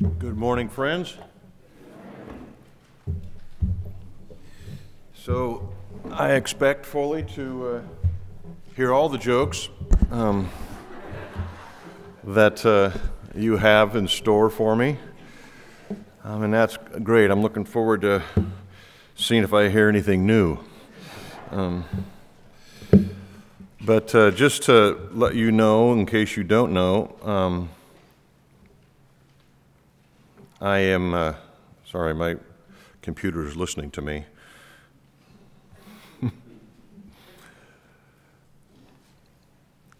Good morning, friends. So, I expect fully to uh, hear all the jokes um, that uh, you have in store for me. Um, and that's great. I'm looking forward to seeing if I hear anything new. Um, but uh, just to let you know, in case you don't know, um, I am, uh, sorry, my computer is listening to me.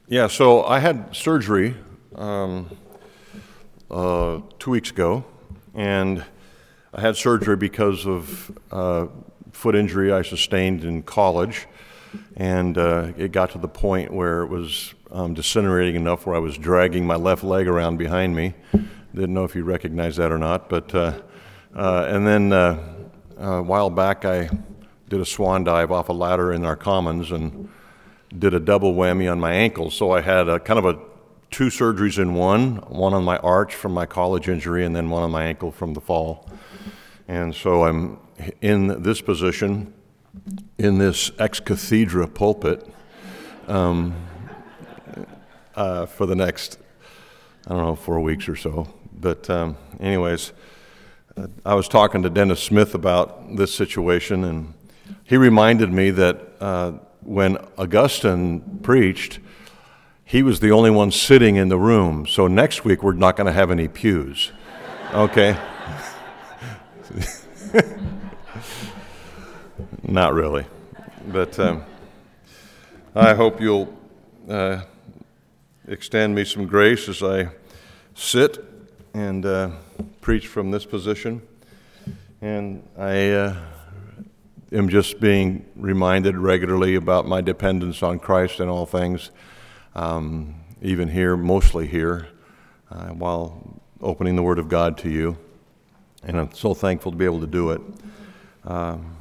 yeah, so I had surgery um, uh, two weeks ago, and I had surgery because of uh, foot injury I sustained in college, and uh, it got to the point where it was um, disintegrating enough where I was dragging my left leg around behind me didn't know if you recognize that or not. But uh, uh, and then uh, a while back, I did a swan dive off a ladder in our commons and did a double whammy on my ankle. So I had a kind of a two surgeries in one, one on my arch from my college injury, and then one on my ankle from the fall. And so I'm in this position, in this ex cathedra pulpit, um, uh, for the next, I don't know, four weeks or so. But, um, anyways, I was talking to Dennis Smith about this situation, and he reminded me that uh, when Augustine preached, he was the only one sitting in the room. So next week, we're not going to have any pews. Okay? not really. But um, I hope you'll uh, extend me some grace as I sit and uh, preach from this position. And I uh, am just being reminded regularly about my dependence on Christ in all things, um, even here, mostly here, uh, while opening the Word of God to you. And I'm so thankful to be able to do it. Um,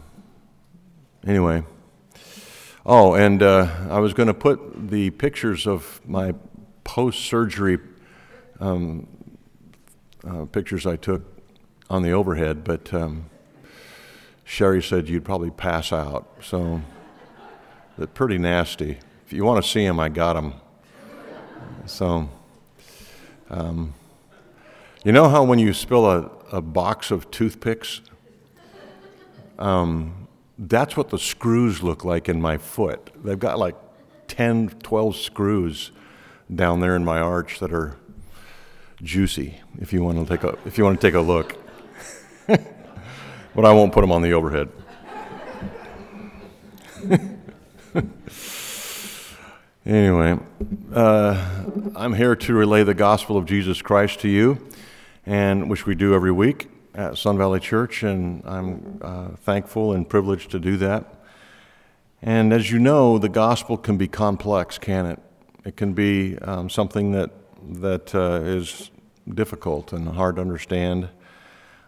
anyway. Oh, and uh, I was going to put the pictures of my post surgery um, uh, pictures I took on the overhead, but um, Sherry said you'd probably pass out. So they're pretty nasty. If you want to see them, I got them. So, um, you know how when you spill a, a box of toothpicks, um, that's what the screws look like in my foot. They've got like 10, 12 screws down there in my arch that are juicy if you want to take a if you want to take a look. but I won't put them on the overhead. anyway, uh, I'm here to relay the gospel of Jesus Christ to you, and which we do every week at Sun Valley Church, and I'm uh, thankful and privileged to do that. And as you know, the gospel can be complex, can it? It can be um, something that that uh, is difficult and hard to understand.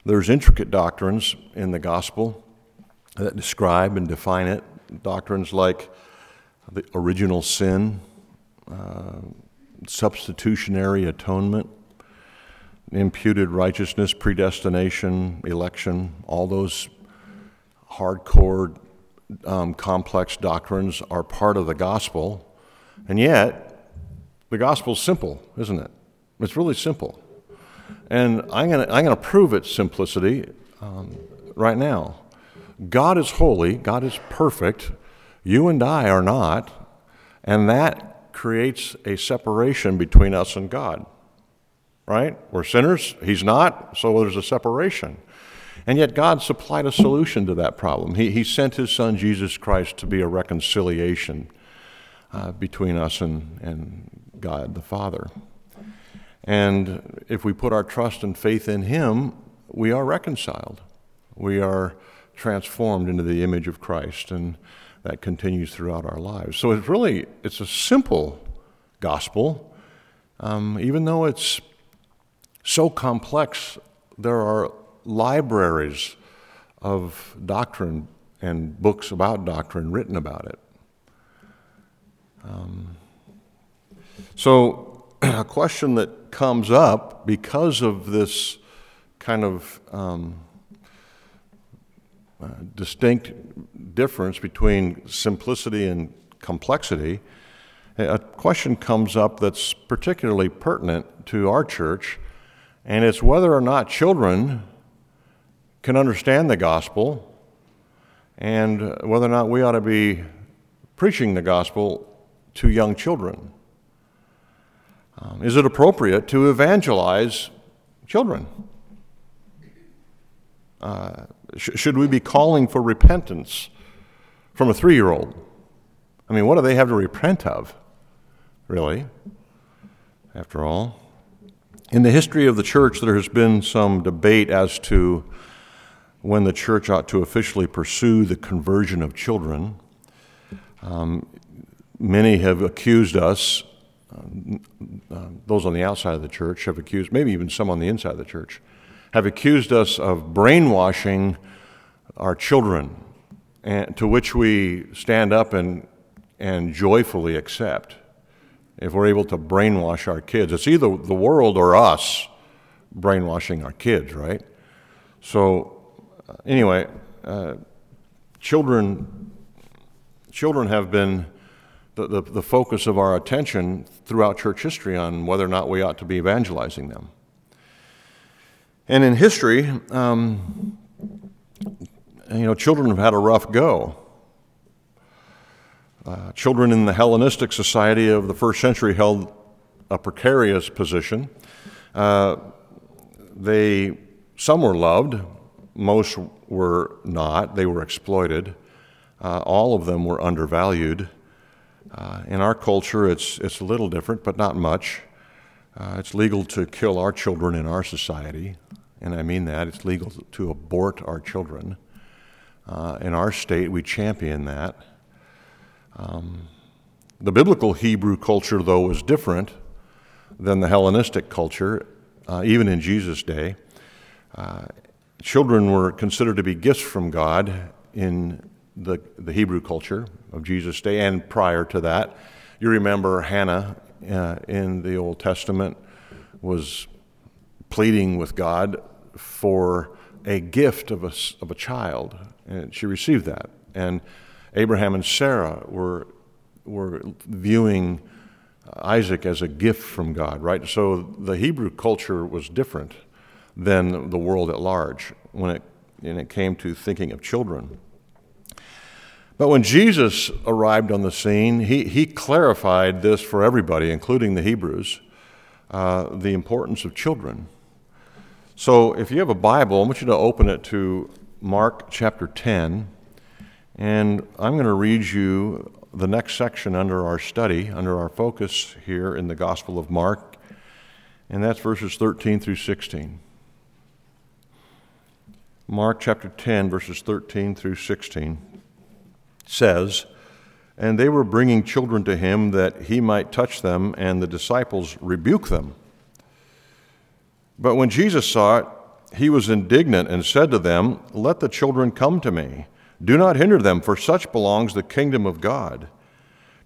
There's intricate doctrines in the gospel that describe and define it. Doctrines like the original sin, uh, substitutionary atonement, imputed righteousness, predestination, election, all those hardcore, um, complex doctrines are part of the gospel. And yet, the gospel's simple, isn't it? It's really simple. And I'm going to I'm to prove its simplicity um, right now. God is holy, God is perfect. You and I are not. And that creates a separation between us and God. Right? We're sinners, He's not, so there's a separation. And yet, God supplied a solution to that problem. He, he sent His Son, Jesus Christ, to be a reconciliation uh, between us and, and God the Father. And if we put our trust and faith in Him, we are reconciled. We are transformed into the image of Christ, and that continues throughout our lives. So it's really it's a simple gospel, um, even though it's so complex. There are libraries of doctrine and books about doctrine written about it. Um, so, a question that comes up because of this kind of um, uh, distinct difference between simplicity and complexity, a question comes up that's particularly pertinent to our church, and it's whether or not children can understand the gospel and whether or not we ought to be preaching the gospel to young children. Um, is it appropriate to evangelize children? Uh, sh- should we be calling for repentance from a three year old? I mean, what do they have to repent of, really, after all? In the history of the church, there has been some debate as to when the church ought to officially pursue the conversion of children. Um, many have accused us, uh, those on the outside of the church have accused, maybe even some on the inside of the church, have accused us of brainwashing our children, and, to which we stand up and, and joyfully accept. If we're able to brainwash our kids, it's either the world or us brainwashing our kids, right? So, uh, anyway, uh, children, children have been the, the, the focus of our attention throughout church history on whether or not we ought to be evangelizing them. And in history, um, you know, children have had a rough go. Uh, children in the Hellenistic society of the first century held a precarious position. Uh, they, some were loved, most were not. They were exploited. Uh, all of them were undervalued. Uh, in our culture, it's, it's a little different, but not much. Uh, it's legal to kill our children in our society and I mean that. It's legal to abort our children. Uh, in our state, we champion that. Um, the biblical Hebrew culture, though, was different than the Hellenistic culture, uh, even in Jesus' day. Uh, children were considered to be gifts from God in the, the Hebrew culture of Jesus' day and prior to that. You remember Hannah uh, in the Old Testament was pleading with God for a gift of a, of a child, and she received that. And Abraham and Sarah were, were viewing Isaac as a gift from God, right? So the Hebrew culture was different than the world at large when it, when it came to thinking of children. But when Jesus arrived on the scene, he, he clarified this for everybody, including the Hebrews, uh, the importance of children. So if you have a Bible, I want you to open it to Mark chapter 10. And I'm going to read you the next section under our study, under our focus here in the Gospel of Mark. And that's verses 13 through 16. Mark chapter 10, verses 13 through 16 says, And they were bringing children to him that he might touch them, and the disciples rebuke them. But when Jesus saw it, he was indignant and said to them, Let the children come to me. Do not hinder them, for such belongs the kingdom of God.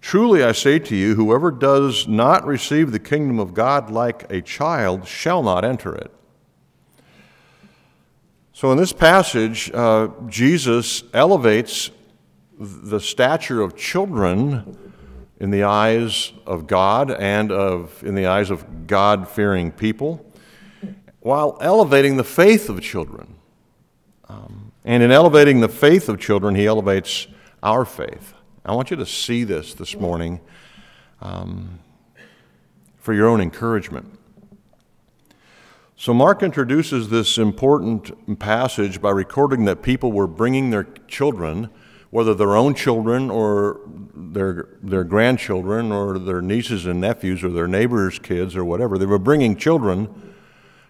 Truly I say to you, whoever does not receive the kingdom of God like a child shall not enter it. So in this passage, uh, Jesus elevates the stature of children in the eyes of God and of, in the eyes of God fearing people while elevating the faith of children. Um, and in elevating the faith of children, he elevates our faith. I want you to see this this morning um, for your own encouragement. So, Mark introduces this important passage by recording that people were bringing their children, whether their own children or their, their grandchildren or their nieces and nephews or their neighbors' kids or whatever, they were bringing children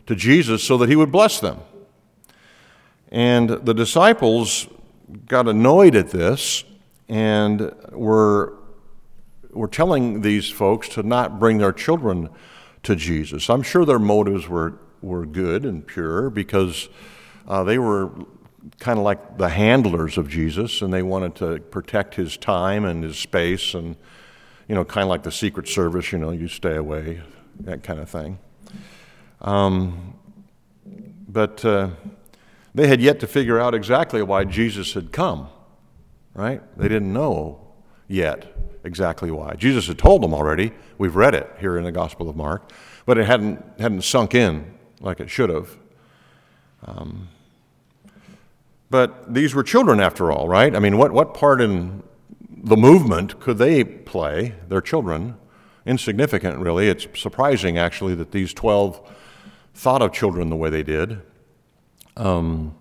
to Jesus so that he would bless them. And the disciples got annoyed at this and were, were telling these folks to not bring their children to Jesus. I'm sure their motives were, were good and pure because uh, they were kind of like the handlers of Jesus and they wanted to protect his time and his space and, you know, kind of like the Secret Service, you know, you stay away, that kind of thing. Um, but uh, they had yet to figure out exactly why Jesus had come, right? They didn't know yet exactly why. Jesus had told them already. We've read it here in the Gospel of Mark, but it hadn't, hadn't sunk in like it should have. Um, but these were children after all, right? I mean, what, what part in the movement could they play? They're children. Insignificant, really. It's surprising, actually, that these 12 thought of children the way they did. Um,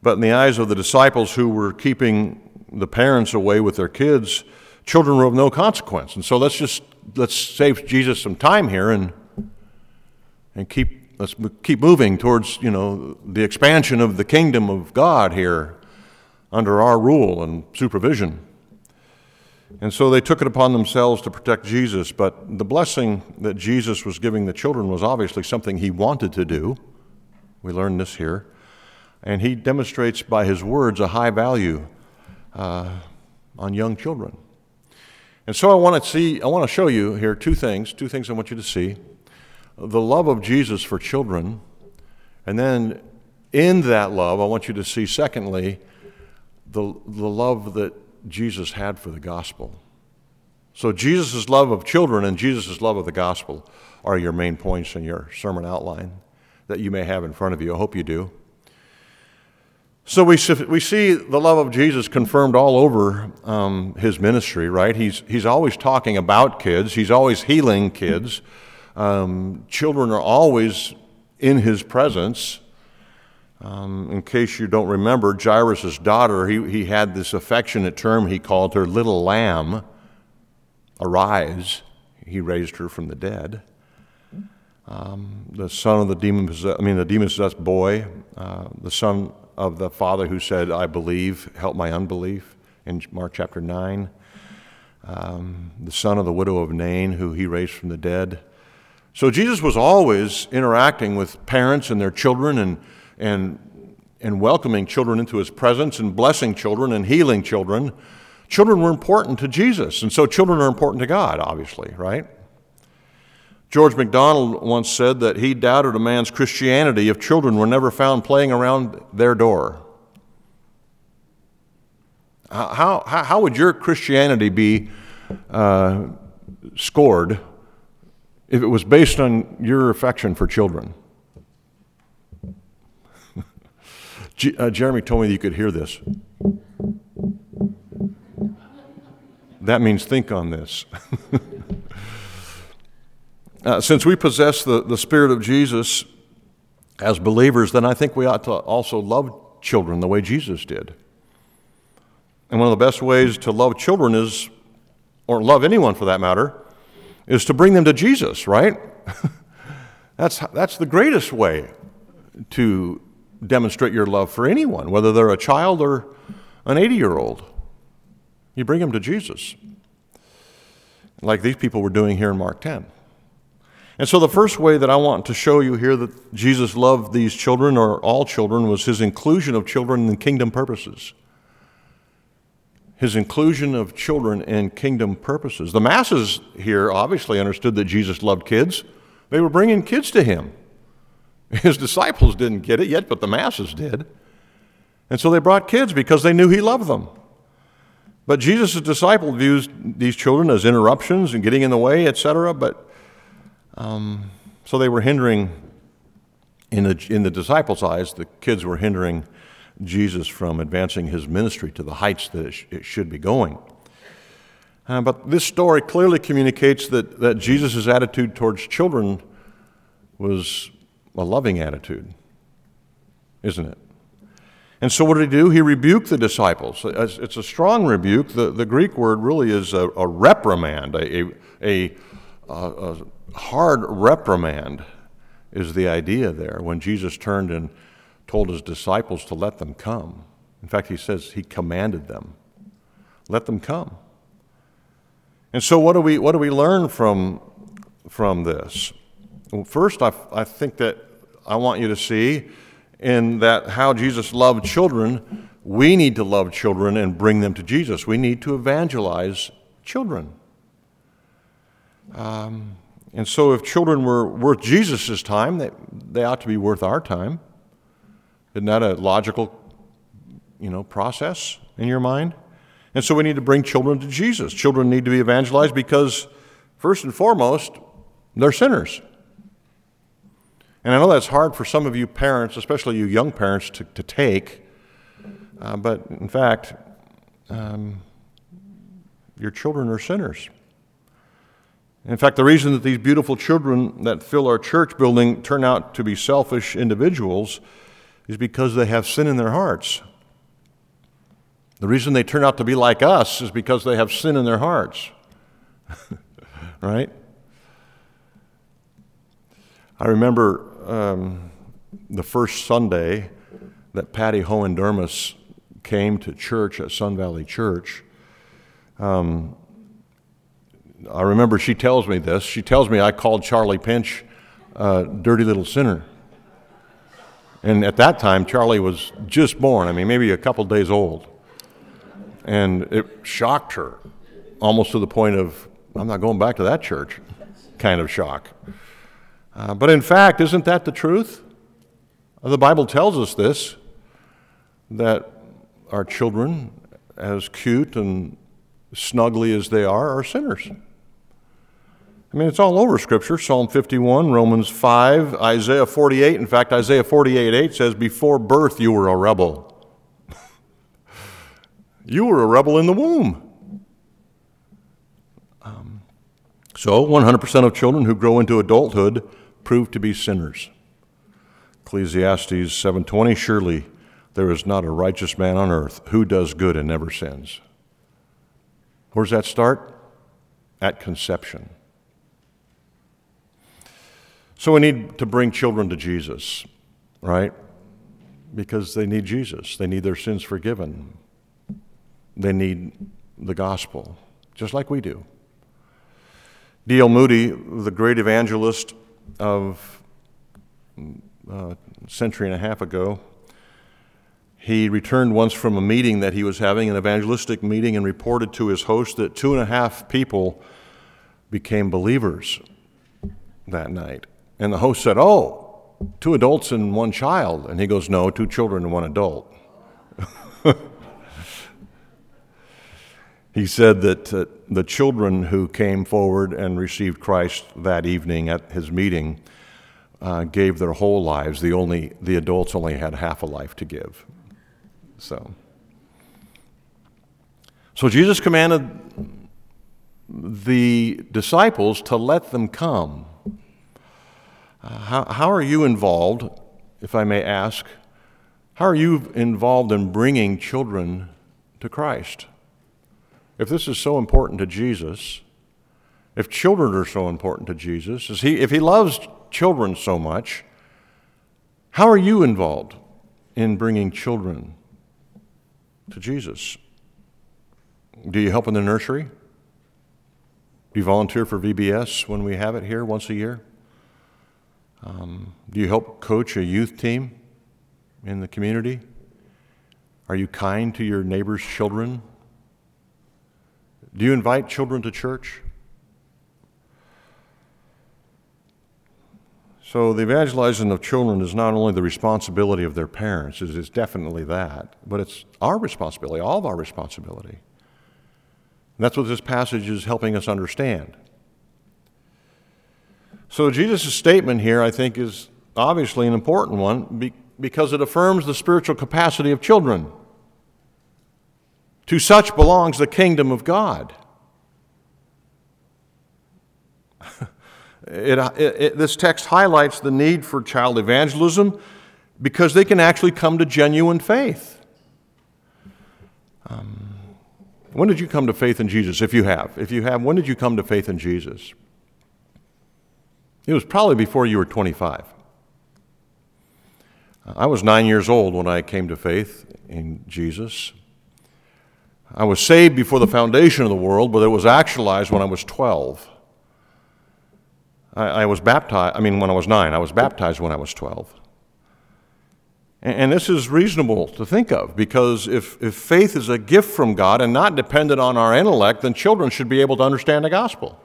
but in the eyes of the disciples who were keeping the parents away with their kids, children were of no consequence. And so let's just let's save Jesus some time here and and keep let's keep moving towards you know the expansion of the kingdom of God here under our rule and supervision. And so they took it upon themselves to protect Jesus, but the blessing that Jesus was giving the children was obviously something he wanted to do. We learn this here. And he demonstrates by his words a high value uh, on young children. And so I want to see, I want to show you here two things, two things I want you to see. The love of Jesus for children, and then in that love, I want you to see, secondly, the, the love that Jesus had for the gospel. So, Jesus' love of children and Jesus' love of the gospel are your main points in your sermon outline that you may have in front of you. I hope you do. So, we, we see the love of Jesus confirmed all over um, his ministry, right? He's, he's always talking about kids, he's always healing kids. Um, children are always in his presence. Um, in case you don't remember, Jairus' daughter, he, he had this affectionate term he called her little lamb. Arise. He raised her from the dead. Um, the son of the demon possessed, I mean, the demon possessed boy, uh, the son of the father who said, I believe, help my unbelief, in Mark chapter 9. Um, the son of the widow of Nain, who he raised from the dead. So Jesus was always interacting with parents and their children and and, and welcoming children into his presence and blessing children and healing children, children were important to Jesus. And so children are important to God, obviously, right? George MacDonald once said that he doubted a man's Christianity if children were never found playing around their door. How, how, how would your Christianity be uh, scored if it was based on your affection for children? G- uh, Jeremy told me that you could hear this. That means think on this. uh, since we possess the, the Spirit of Jesus as believers, then I think we ought to also love children the way Jesus did. And one of the best ways to love children is, or love anyone for that matter, is to bring them to Jesus, right? that's, that's the greatest way to demonstrate your love for anyone, whether they're a child or an 80 year old. You bring them to Jesus, like these people were doing here in Mark 10. And so, the first way that I want to show you here that Jesus loved these children, or all children, was his inclusion of children in kingdom purposes. His inclusion of children in kingdom purposes. The masses here obviously understood that Jesus loved kids, they were bringing kids to him. His disciples didn't get it yet, but the masses did. And so they brought kids because they knew he loved them. But Jesus' disciple views these children as interruptions and getting in the way, etc. But um, so they were hindering, in the, in the disciples' eyes, the kids were hindering Jesus from advancing his ministry to the heights that it, sh- it should be going. Uh, but this story clearly communicates that, that Jesus' attitude towards children was a loving attitude, isn't it? And so, what did he do? He rebuked the disciples. It's a strong rebuke. The, the Greek word really is a, a reprimand, a, a, a, hard reprimand is the idea there when Jesus turned and told his disciples to let them come. In fact, he says he commanded them, let them come. And so, what do we, what do we learn from, from this? Well, first, I, I think that I want you to see in that how Jesus loved children, we need to love children and bring them to Jesus. We need to evangelize children. Um, and so, if children were worth Jesus' time, they, they ought to be worth our time. Isn't that a logical, you know, process in your mind? And so we need to bring children to Jesus. Children need to be evangelized because, first and foremost, they're sinners. And I know that's hard for some of you parents, especially you young parents, to, to take. Uh, but in fact, um, your children are sinners. In fact, the reason that these beautiful children that fill our church building turn out to be selfish individuals is because they have sin in their hearts. The reason they turn out to be like us is because they have sin in their hearts. right? I remember um, the first Sunday that Patty Hohen Dermis came to church at Sun Valley Church. Um, I remember she tells me this. She tells me I called Charlie Pinch a dirty little sinner. And at that time, Charlie was just born, I mean, maybe a couple days old. And it shocked her, almost to the point of, I'm not going back to that church kind of shock. Uh, but in fact, isn't that the truth? The Bible tells us this that our children, as cute and snuggly as they are, are sinners. I mean, it's all over Scripture Psalm 51, Romans 5, Isaiah 48. In fact, Isaiah 48 8 says, Before birth you were a rebel. You were a rebel in the womb. Um, so, 100% of children who grow into adulthood prove to be sinners. Ecclesiastes 7:20 Surely there is not a righteous man on earth who does good and never sins. Where does that start? At conception. So we need to bring children to Jesus, right? Because they need Jesus. They need their sins forgiven. They need the gospel, just like we do. D.L. Moody, the great evangelist of uh, a century and a half ago, he returned once from a meeting that he was having, an evangelistic meeting, and reported to his host that two and a half people became believers that night. And the host said, Oh, two adults and one child. And he goes, No, two children and one adult. He said that uh, the children who came forward and received Christ that evening at his meeting uh, gave their whole lives. The, only, the adults only had half a life to give. So, so Jesus commanded the disciples to let them come. Uh, how, how are you involved, if I may ask? How are you involved in bringing children to Christ? if this is so important to Jesus, if children are so important to Jesus, is he, if he loves children so much, how are you involved in bringing children to Jesus? Do you help in the nursery? Do you volunteer for VBS when we have it here once a year? Um, do you help coach a youth team in the community? Are you kind to your neighbor's children? Do you invite children to church? So, the evangelizing of children is not only the responsibility of their parents, it is definitely that, but it's our responsibility, all of our responsibility. And that's what this passage is helping us understand. So, Jesus' statement here, I think, is obviously an important one because it affirms the spiritual capacity of children. To such belongs the kingdom of God. it, it, it, this text highlights the need for child evangelism because they can actually come to genuine faith. Um, when did you come to faith in Jesus? If you have. If you have, when did you come to faith in Jesus? It was probably before you were 25. I was nine years old when I came to faith in Jesus. I was saved before the foundation of the world, but it was actualized when I was 12. I, I was baptized, I mean, when I was nine, I was baptized when I was 12. And, and this is reasonable to think of because if, if faith is a gift from God and not dependent on our intellect, then children should be able to understand the gospel,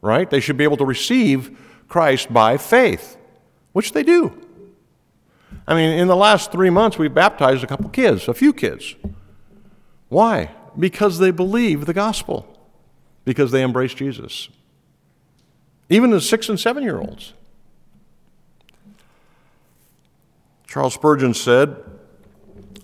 right? They should be able to receive Christ by faith, which they do. I mean, in the last three months, we've baptized a couple kids, a few kids. Why? Because they believe the gospel, because they embrace Jesus. Even the six and seven year olds. Charles Spurgeon said,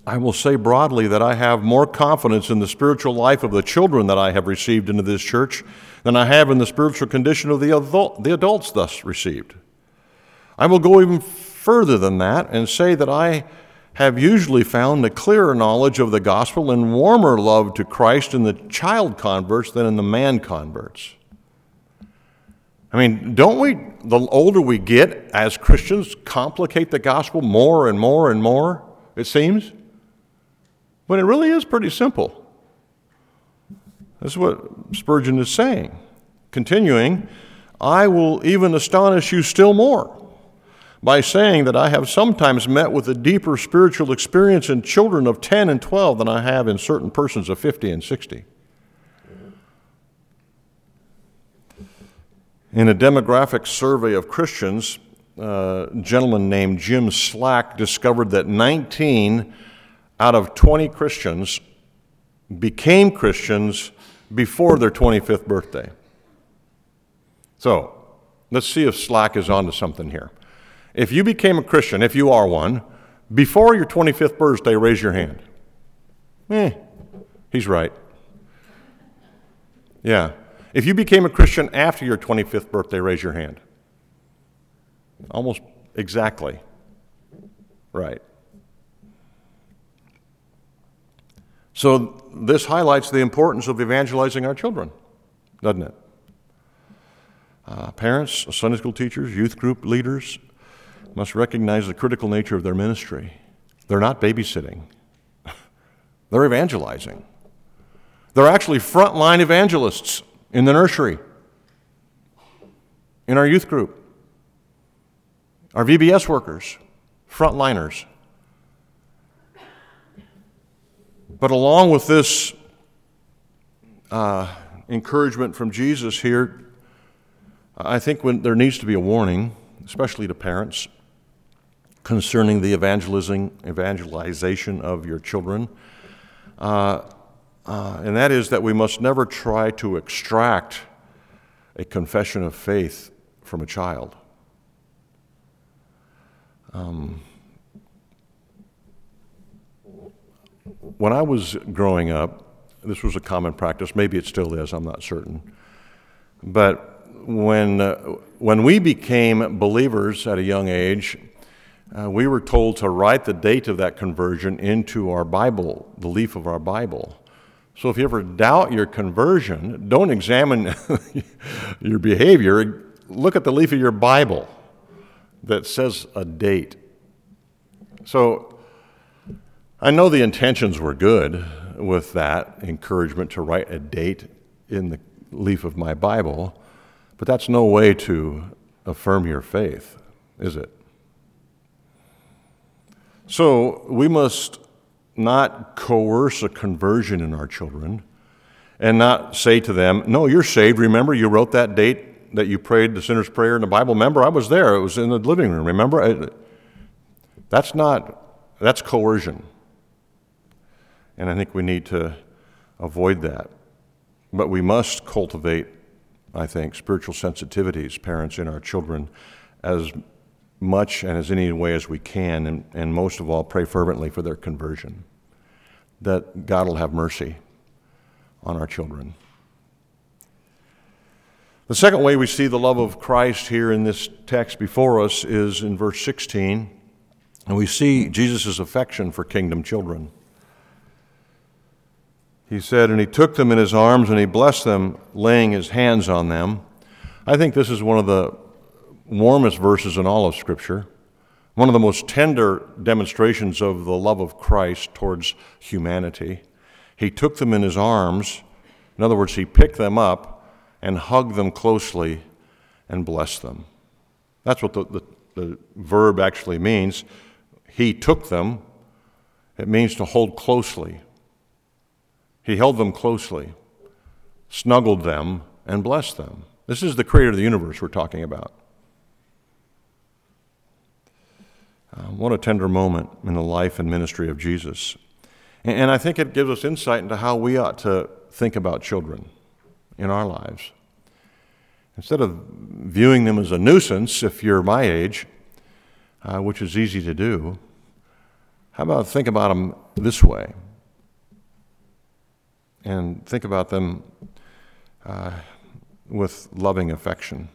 I will say broadly that I have more confidence in the spiritual life of the children that I have received into this church than I have in the spiritual condition of the, adult, the adults thus received. I will go even further than that and say that I have usually found a clearer knowledge of the gospel and warmer love to Christ in the child converts than in the man converts. I mean, don't we, the older we get as Christians, complicate the gospel more and more and more, it seems? But it really is pretty simple. That's what Spurgeon is saying. Continuing, I will even astonish you still more by saying that I have sometimes met with a deeper spiritual experience in children of 10 and 12 than I have in certain persons of 50 and 60. In a demographic survey of Christians, uh, a gentleman named Jim Slack discovered that 19 out of 20 Christians became Christians before their 25th birthday. So, let's see if Slack is onto something here. If you became a Christian, if you are one, before your 25th birthday, raise your hand. Eh, he's right. Yeah. If you became a Christian after your 25th birthday, raise your hand. Almost exactly. Right. So, this highlights the importance of evangelizing our children, doesn't it? Uh, parents, Sunday school teachers, youth group leaders must recognize the critical nature of their ministry. They're not babysitting, they're evangelizing. They're actually frontline evangelists in the nursery, in our youth group, our VBS workers, frontliners. But along with this uh, encouragement from Jesus here, I think when, there needs to be a warning, especially to parents, concerning the evangelizing, evangelization of your children. Uh, uh, and that is that we must never try to extract a confession of faith from a child. Um, when I was growing up, this was a common practice. Maybe it still is, I'm not certain. But when, uh, when we became believers at a young age, uh, we were told to write the date of that conversion into our Bible, the leaf of our Bible. So if you ever doubt your conversion, don't examine your behavior. Look at the leaf of your Bible that says a date. So I know the intentions were good with that encouragement to write a date in the leaf of my Bible, but that's no way to affirm your faith, is it? So we must not coerce a conversion in our children and not say to them, No, you're saved. Remember, you wrote that date that you prayed the sinner's prayer in the Bible. Remember, I was there. It was in the living room. Remember? That's not, that's coercion. And I think we need to avoid that. But we must cultivate, I think, spiritual sensitivities, parents, in our children as much and as any way as we can, and, and most of all, pray fervently for their conversion. That God will have mercy on our children. The second way we see the love of Christ here in this text before us is in verse 16, and we see Jesus' affection for kingdom children. He said, And he took them in his arms and he blessed them, laying his hands on them. I think this is one of the warmest verses in all of Scripture, one of the most tender demonstrations of the love of Christ towards humanity. He took them in his arms. In other words, he picked them up and hugged them closely and blessed them. That's what the, the, the verb actually means. He took them, it means to hold closely he held them closely, snuggled them, and blessed them. This is the creator of the universe we're talking about. Um, what a tender moment in the life and ministry of Jesus. And, and I think it gives us insight into how we ought to think about children in our lives. Instead of viewing them as a nuisance, if you're my age, uh, which is easy to do, how about think about them this way? And think about them uh, with loving affection,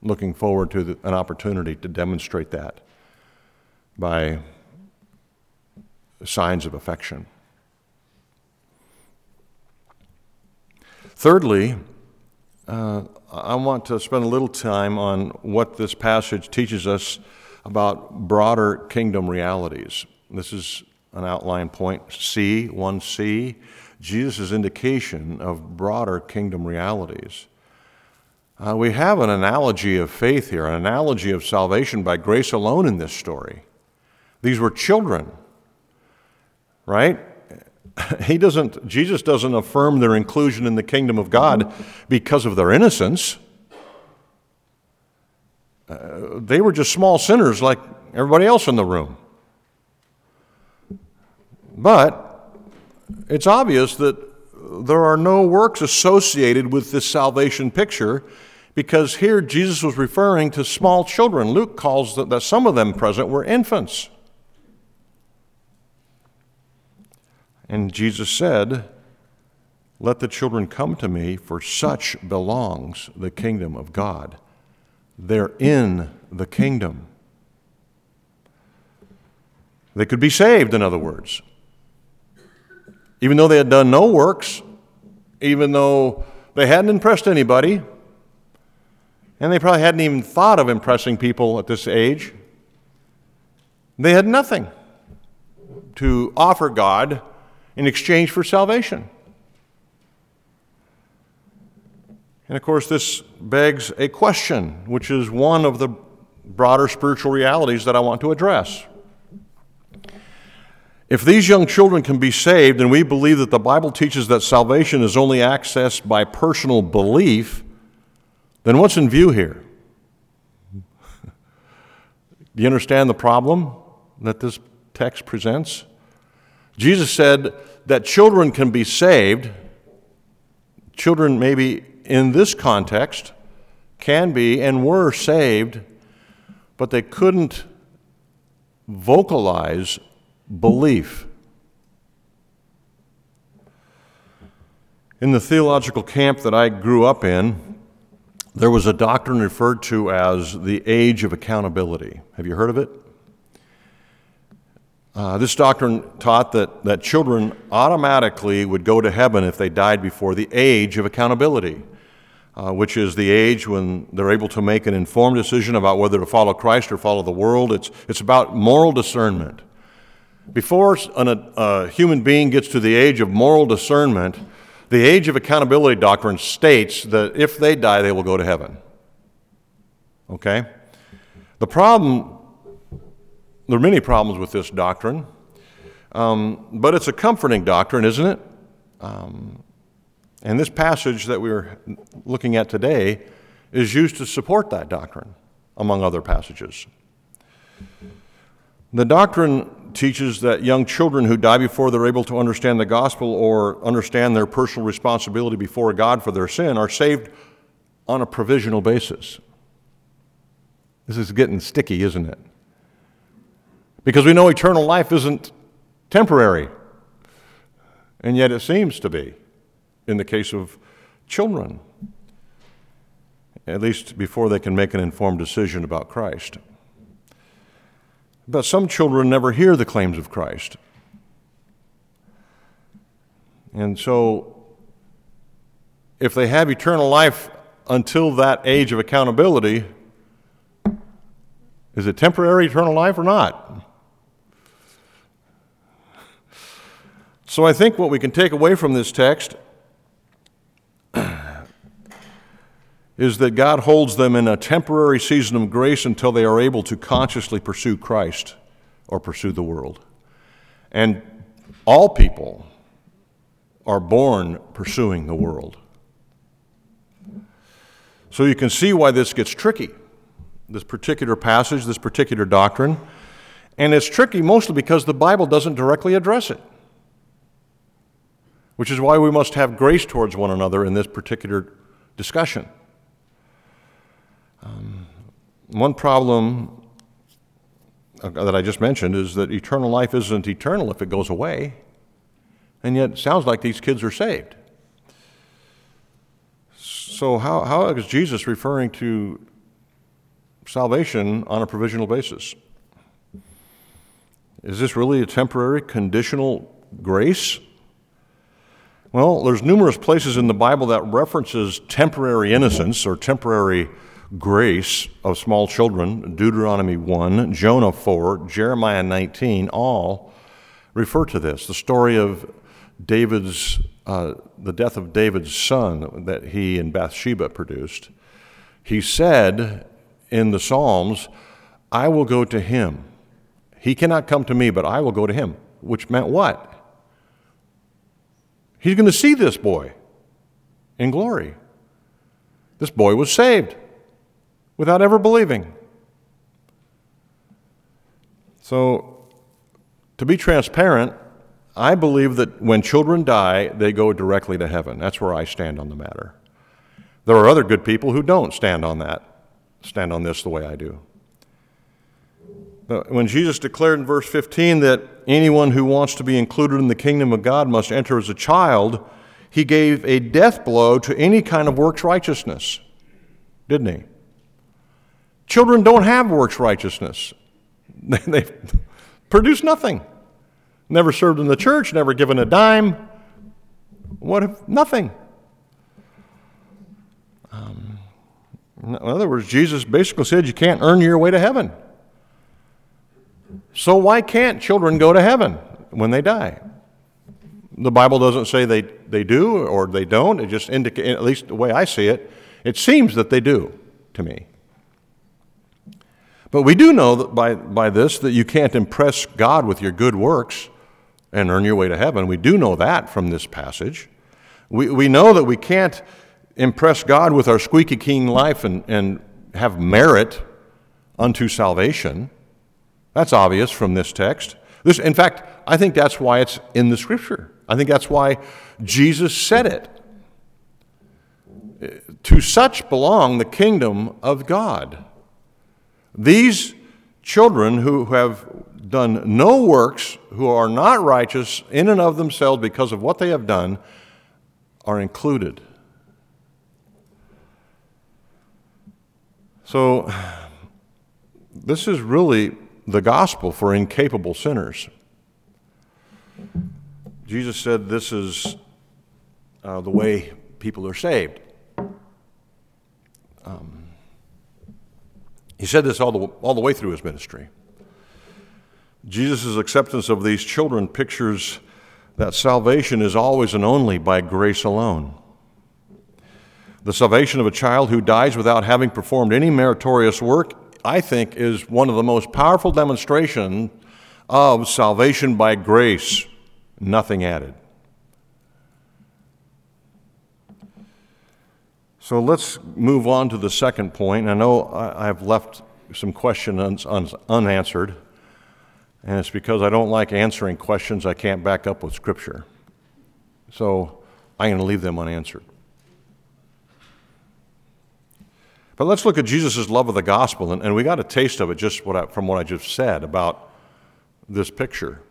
looking forward to the, an opportunity to demonstrate that by signs of affection. Thirdly, uh, I want to spend a little time on what this passage teaches us about broader kingdom realities. This is an outline point C, 1C, Jesus' indication of broader kingdom realities. Uh, we have an analogy of faith here, an analogy of salvation by grace alone in this story. These were children, right? He doesn't, Jesus doesn't affirm their inclusion in the kingdom of God because of their innocence. Uh, they were just small sinners like everybody else in the room. But it's obvious that there are no works associated with this salvation picture because here Jesus was referring to small children. Luke calls that, that some of them present were infants. And Jesus said, Let the children come to me, for such belongs the kingdom of God. They're in the kingdom. They could be saved, in other words. Even though they had done no works, even though they hadn't impressed anybody, and they probably hadn't even thought of impressing people at this age. They had nothing to offer God in exchange for salvation. And of course, this begs a question, which is one of the broader spiritual realities that I want to address. If these young children can be saved, and we believe that the Bible teaches that salvation is only accessed by personal belief, then what's in view here? Do you understand the problem that this text presents? Jesus said that children can be saved. Children, maybe in this context, can be and were saved, but they couldn't vocalize belief. In the theological camp that I grew up in, there was a doctrine referred to as the age of accountability. Have you heard of it? Uh, this doctrine taught that, that children automatically would go to heaven if they died before the age of accountability, uh, which is the age when they're able to make an informed decision about whether to follow Christ or follow the world. It's, it's about moral discernment. Before an, a, human being gets to the age of moral discernment, the age of accountability doctrine states that if they die, they will go to heaven. Okay? The problem, there are many problems with this doctrine, um, but it's a comforting doctrine, isn't it? Um, and this passage that we're looking at today is used to support that doctrine, among other passages. The doctrine teaches that young children who die before they're able to understand the gospel or understand their personal responsibility before God for their sin are saved on a provisional basis. This is getting sticky, isn't it? Because we know eternal life isn't temporary, and yet it seems to be in the case of children, at least before they can make an informed decision about Christ. But some children never hear the claims of Christ. And so, if they have eternal life until that age of accountability, is it temporary eternal life or not? So, I think what we can take away from this text is that God holds them in a temporary season of grace until they are able to consciously pursue Christ or pursue the world. And all people are born pursuing the world. So you can see why this gets tricky, this particular passage, this particular doctrine. And it's tricky mostly because the Bible doesn't directly address it, which is why we must have grace towards one another in this particular discussion. Um, one problem uh, that I just mentioned is that eternal life isn't eternal if it goes away, and yet it sounds like these kids are saved. So, how, how is Jesus referring to salvation on a provisional basis? Is this really a temporary conditional grace? Well, there's numerous places in the Bible that references temporary innocence or temporary grace of small children. Deuteronomy 1, Jonah 4, Jeremiah 19, all refer to this. The story of David's, uh, the death of David's son that he and Bathsheba produced. He said in the Psalms, I will go to him he cannot come to me, but I will go to him. Which meant what? He's going to see this boy in glory. This boy was saved without ever believing. So, to be transparent, I believe that when children die, they go directly to heaven. That's where I stand on the matter. There are other good people who don't stand on that, stand on this the way I do. When Jesus declared in verse 15 that anyone who wants to be included in the kingdom of God must enter as a child, he gave a death blow to any kind of works righteousness, didn't he? Children don't have works righteousness. They produce nothing. Never served in the church, never given a dime. What if nothing? Um, in other words, Jesus basically said you can't earn your way to heaven. So why can't children go to heaven when they die? The Bible doesn't say they, they do or they don't. It just indicates, at least the way I see it, it seems that they do to me. But we do know that by, by this that you can't impress God with your good works and earn your way to heaven. We do know that from this passage. We, we know that we can't impress God with our squeaky clean life and, and have merit unto salvation. That's obvious from this text. This, in fact, I think that's why it's in the scripture. I think that's why Jesus said it. To such belong the kingdom of God. These children who have done no works, who are not righteous in and of themselves because of what they have done, are included. So, this is really the gospel for incapable sinners. Jesus said this is uh, the way people are saved. Um, he said this all the, all the way through his ministry. Jesus' acceptance of these children pictures that salvation is always and only by grace alone. The salvation of a child who dies without having performed any meritorious work I think, is one of the most powerful demonstrations of salvation by grace, nothing added. So let's move on to the second point. I know I've left some questions unanswered, and it's because I don't like answering questions I can't back up with Scripture. So I'm going to leave them unanswered. But let's look at Jesus' love of the gospel, and, we got a taste of it just what I, from what I just said about this picture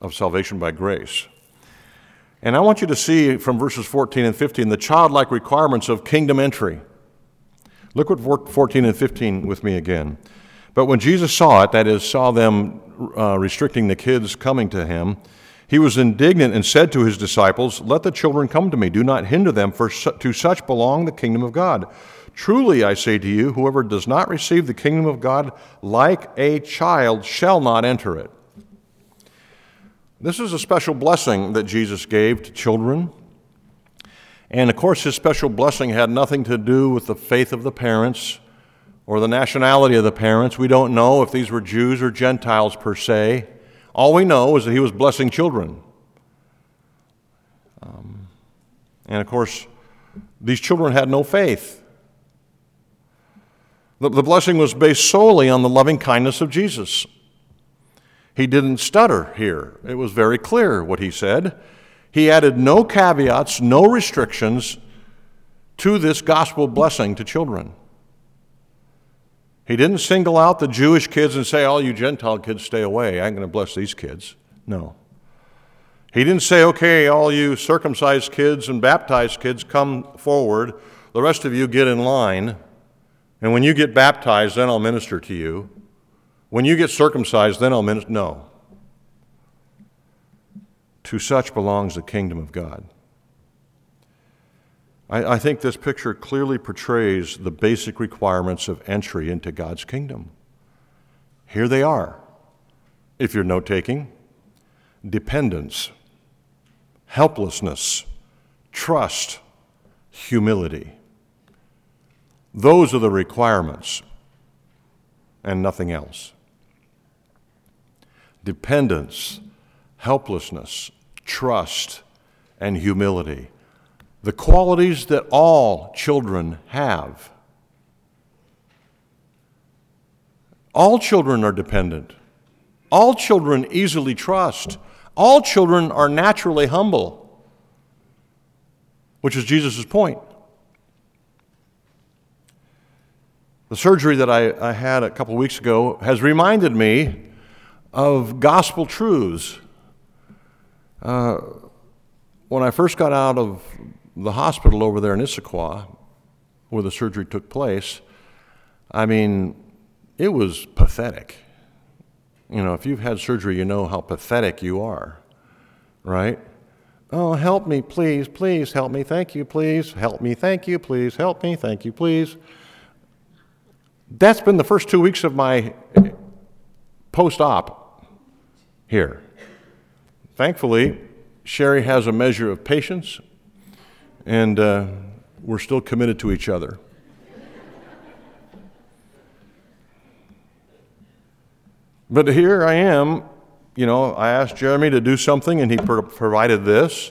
of salvation by grace. And I want you to see from verses 14 and 15 the childlike requirements of kingdom entry. Look at 14 and 15 with me again. But when Jesus saw it, that is, saw them uh, restricting the kids coming to him, he was indignant and said to his disciples, Let the children come to me, do not hinder them, for to such belong the kingdom of God. Truly, I say to you, whoever does not receive the kingdom of God like a child shall not enter it. This is a special blessing that Jesus gave to children. And of course, his special blessing had nothing to do with the faith of the parents or the nationality of the parents. We don't know if these were Jews or Gentiles per se. All we know is that he was blessing children. Um, and of course, these children had no faith. The, the blessing was based solely on the loving kindness of Jesus. He didn't stutter here. It was very clear what he said. He added no caveats, no restrictions to this gospel blessing to children. He didn't single out the Jewish kids and say, All you Gentile kids, stay away. I'm going to bless these kids. No. He didn't say, Okay, all you circumcised kids and baptized kids, come forward. The rest of you get in line. And when you get baptized, then I'll minister to you. When you get circumcised, then I'll minister. No. To such belongs the kingdom of God. I, I think this picture clearly portrays the basic requirements of entry into God's kingdom. Here they are. If you're note taking, dependence, helplessness, trust, humility. Those are the requirements and nothing else. Dependence, helplessness, trust, and humility the qualities that all children have. All children are dependent. All children easily trust. All children are naturally humble, which is Jesus' point. The surgery that I, I had a couple weeks ago has reminded me of gospel truths. Uh, when I first got out of the hospital over there in Issaquah, where the surgery took place, I mean, it was pathetic. You know, if you've had surgery, you know how pathetic you are, right? Oh, help me, please, please, help me, thank you, please, help me, thank you, please, help me, thank you, please. That's been the first two weeks of my post op here. Thankfully, Sherry has a measure of patience and uh, we're still committed to each other. but here I am, you know, I asked Jeremy to do something and he pro- provided this.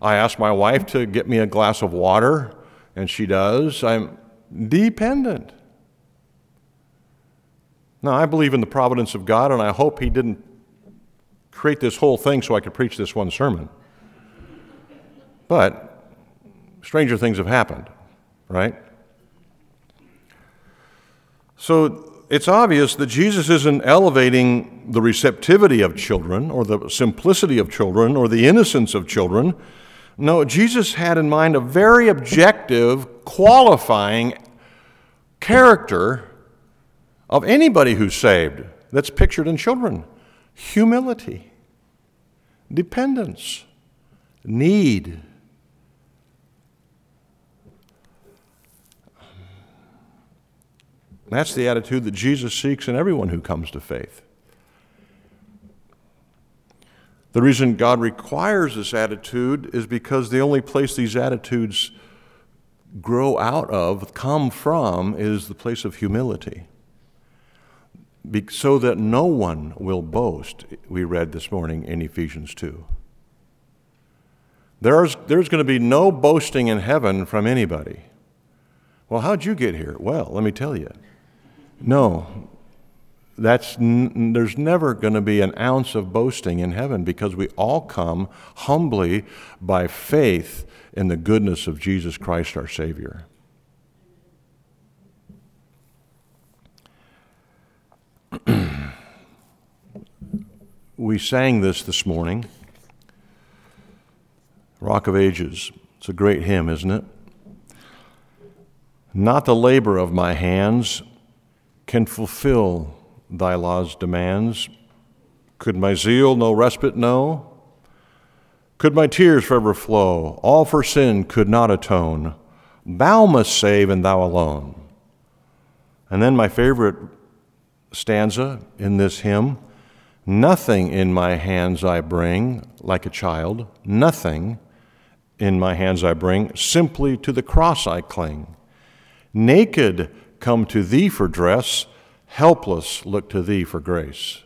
I asked my wife to get me a glass of water and she does. I'm dependent. Now, I believe in the providence of God and I hope He didn't create this whole thing so I could preach this one sermon. But stranger things have happened, right? So it's obvious that Jesus isn't elevating the receptivity of children or the simplicity of children or the innocence of children. No, Jesus had in mind a very objective, qualifying character of anybody who's saved that's pictured in children humility, dependence, need That's the attitude that Jesus seeks in everyone who comes to faith. The reason God requires this attitude is because the only place these attitudes grow out of, come from, is the place of humility. So that no one will boast, we read this morning in Ephesians 2. There's, there's going to be no boasting in heaven from anybody. Well, how'd you get here? Well, let me tell you. No, that's n- there's never going to be an ounce of boasting in heaven because we all come humbly by faith in the goodness of Jesus Christ our Savior. we sang this this morning Rock of Ages. It's a great hymn, isn't it? Not the labor of my hands can fulfill thy law's demands. Could my zeal no respite know? Could my tears forever flow? All for sin could not atone. Thou must save, and thou alone. And then my favorite stanza in this hymn Nothing in my hands I bring, like a child, nothing in my hands I bring, simply to the cross I cling. Naked come to thee for dress, helpless look to thee for grace.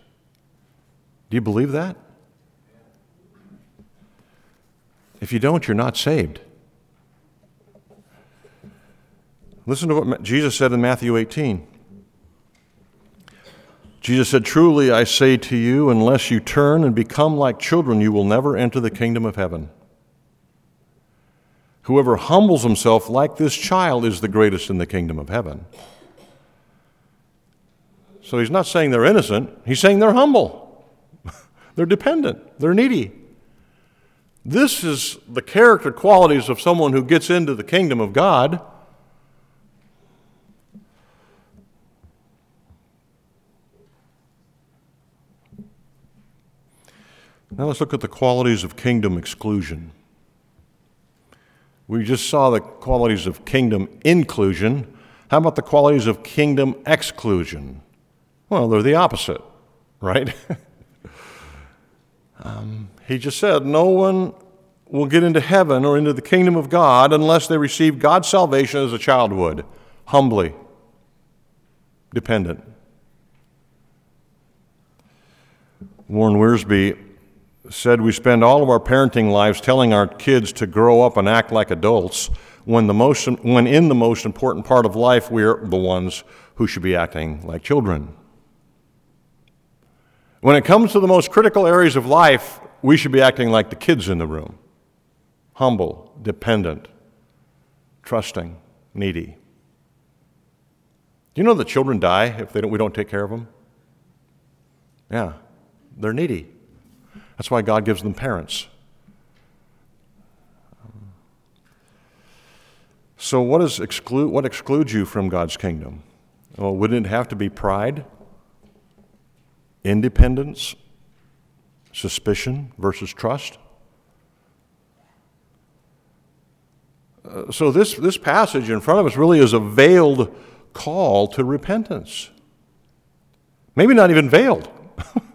Do you believe that? If you don't, you're not saved. Listen to what Jesus said in Matthew 18. Jesus said, Truly I say to you, unless you turn and become like children, you will never enter the kingdom of heaven. Whoever humbles himself like this child is the greatest in the kingdom of heaven. So he's not saying they're innocent, he's saying they're humble. they're dependent, they're needy. This is the character qualities of someone who gets into the kingdom of God. Now let's look at the qualities of kingdom exclusion. We just saw the qualities of kingdom inclusion. How about the qualities of kingdom exclusion? Well, they're the opposite, right? um, he just said, No one will get into heaven or into the kingdom of God unless they receive God's salvation as a child would, humbly, dependent. Warren Wiersbe said we spend all of our parenting lives telling our kids to grow up and act like adults when, the most, when in the most important part of life we're the ones who should be acting like children. When it comes to the most critical areas of life, we should be acting like the kids in the room humble, dependent, trusting, needy. Do you know that children die if they don't, we don't take care of them? Yeah, they're needy. That's why God gives them parents. So, what, is exclude, what excludes you from God's kingdom? Well, wouldn't it have to be pride, independence, suspicion versus trust? Uh, so, this, this passage in front of us really is a veiled call to repentance. Maybe not even veiled.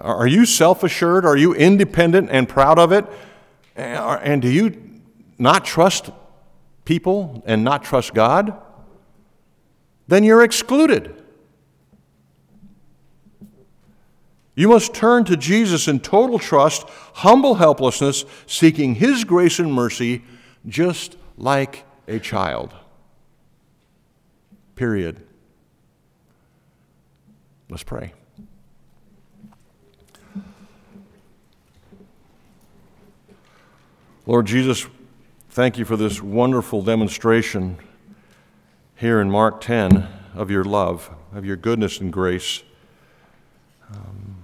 Are you self assured? Are you independent and proud of it? And do you not trust people and not trust God? Then you're excluded. You must turn to Jesus in total trust, humble helplessness, seeking His grace and mercy, just like a child. Period. Let's pray. Lord Jesus, thank you for this wonderful demonstration here in Mark 10 of your love, of your goodness and grace. Um,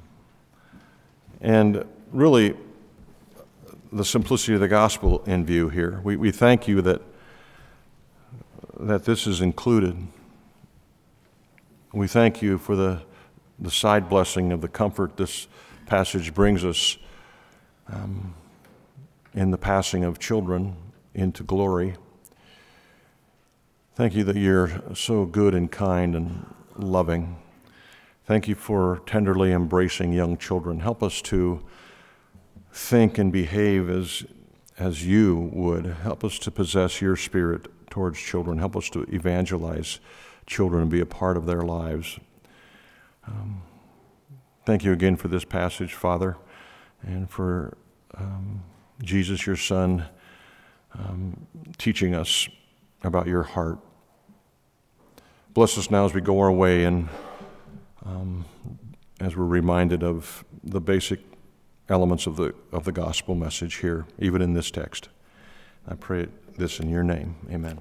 and really, the simplicity of the gospel in view here. We, we thank you that, that this is included. We thank you for the, the side blessing of the comfort this passage brings us. Um, in the passing of children into glory. Thank you that you're so good and kind and loving. Thank you for tenderly embracing young children. Help us to think and behave as, as you would. Help us to possess your spirit towards children. Help us to evangelize children and be a part of their lives. Um, thank you again for this passage, Father, and for. Um, Jesus, your Son, um, teaching us about your heart. Bless us now as we go our way and um, as we're reminded of the basic elements of the, of the gospel message here, even in this text. I pray this in your name. Amen.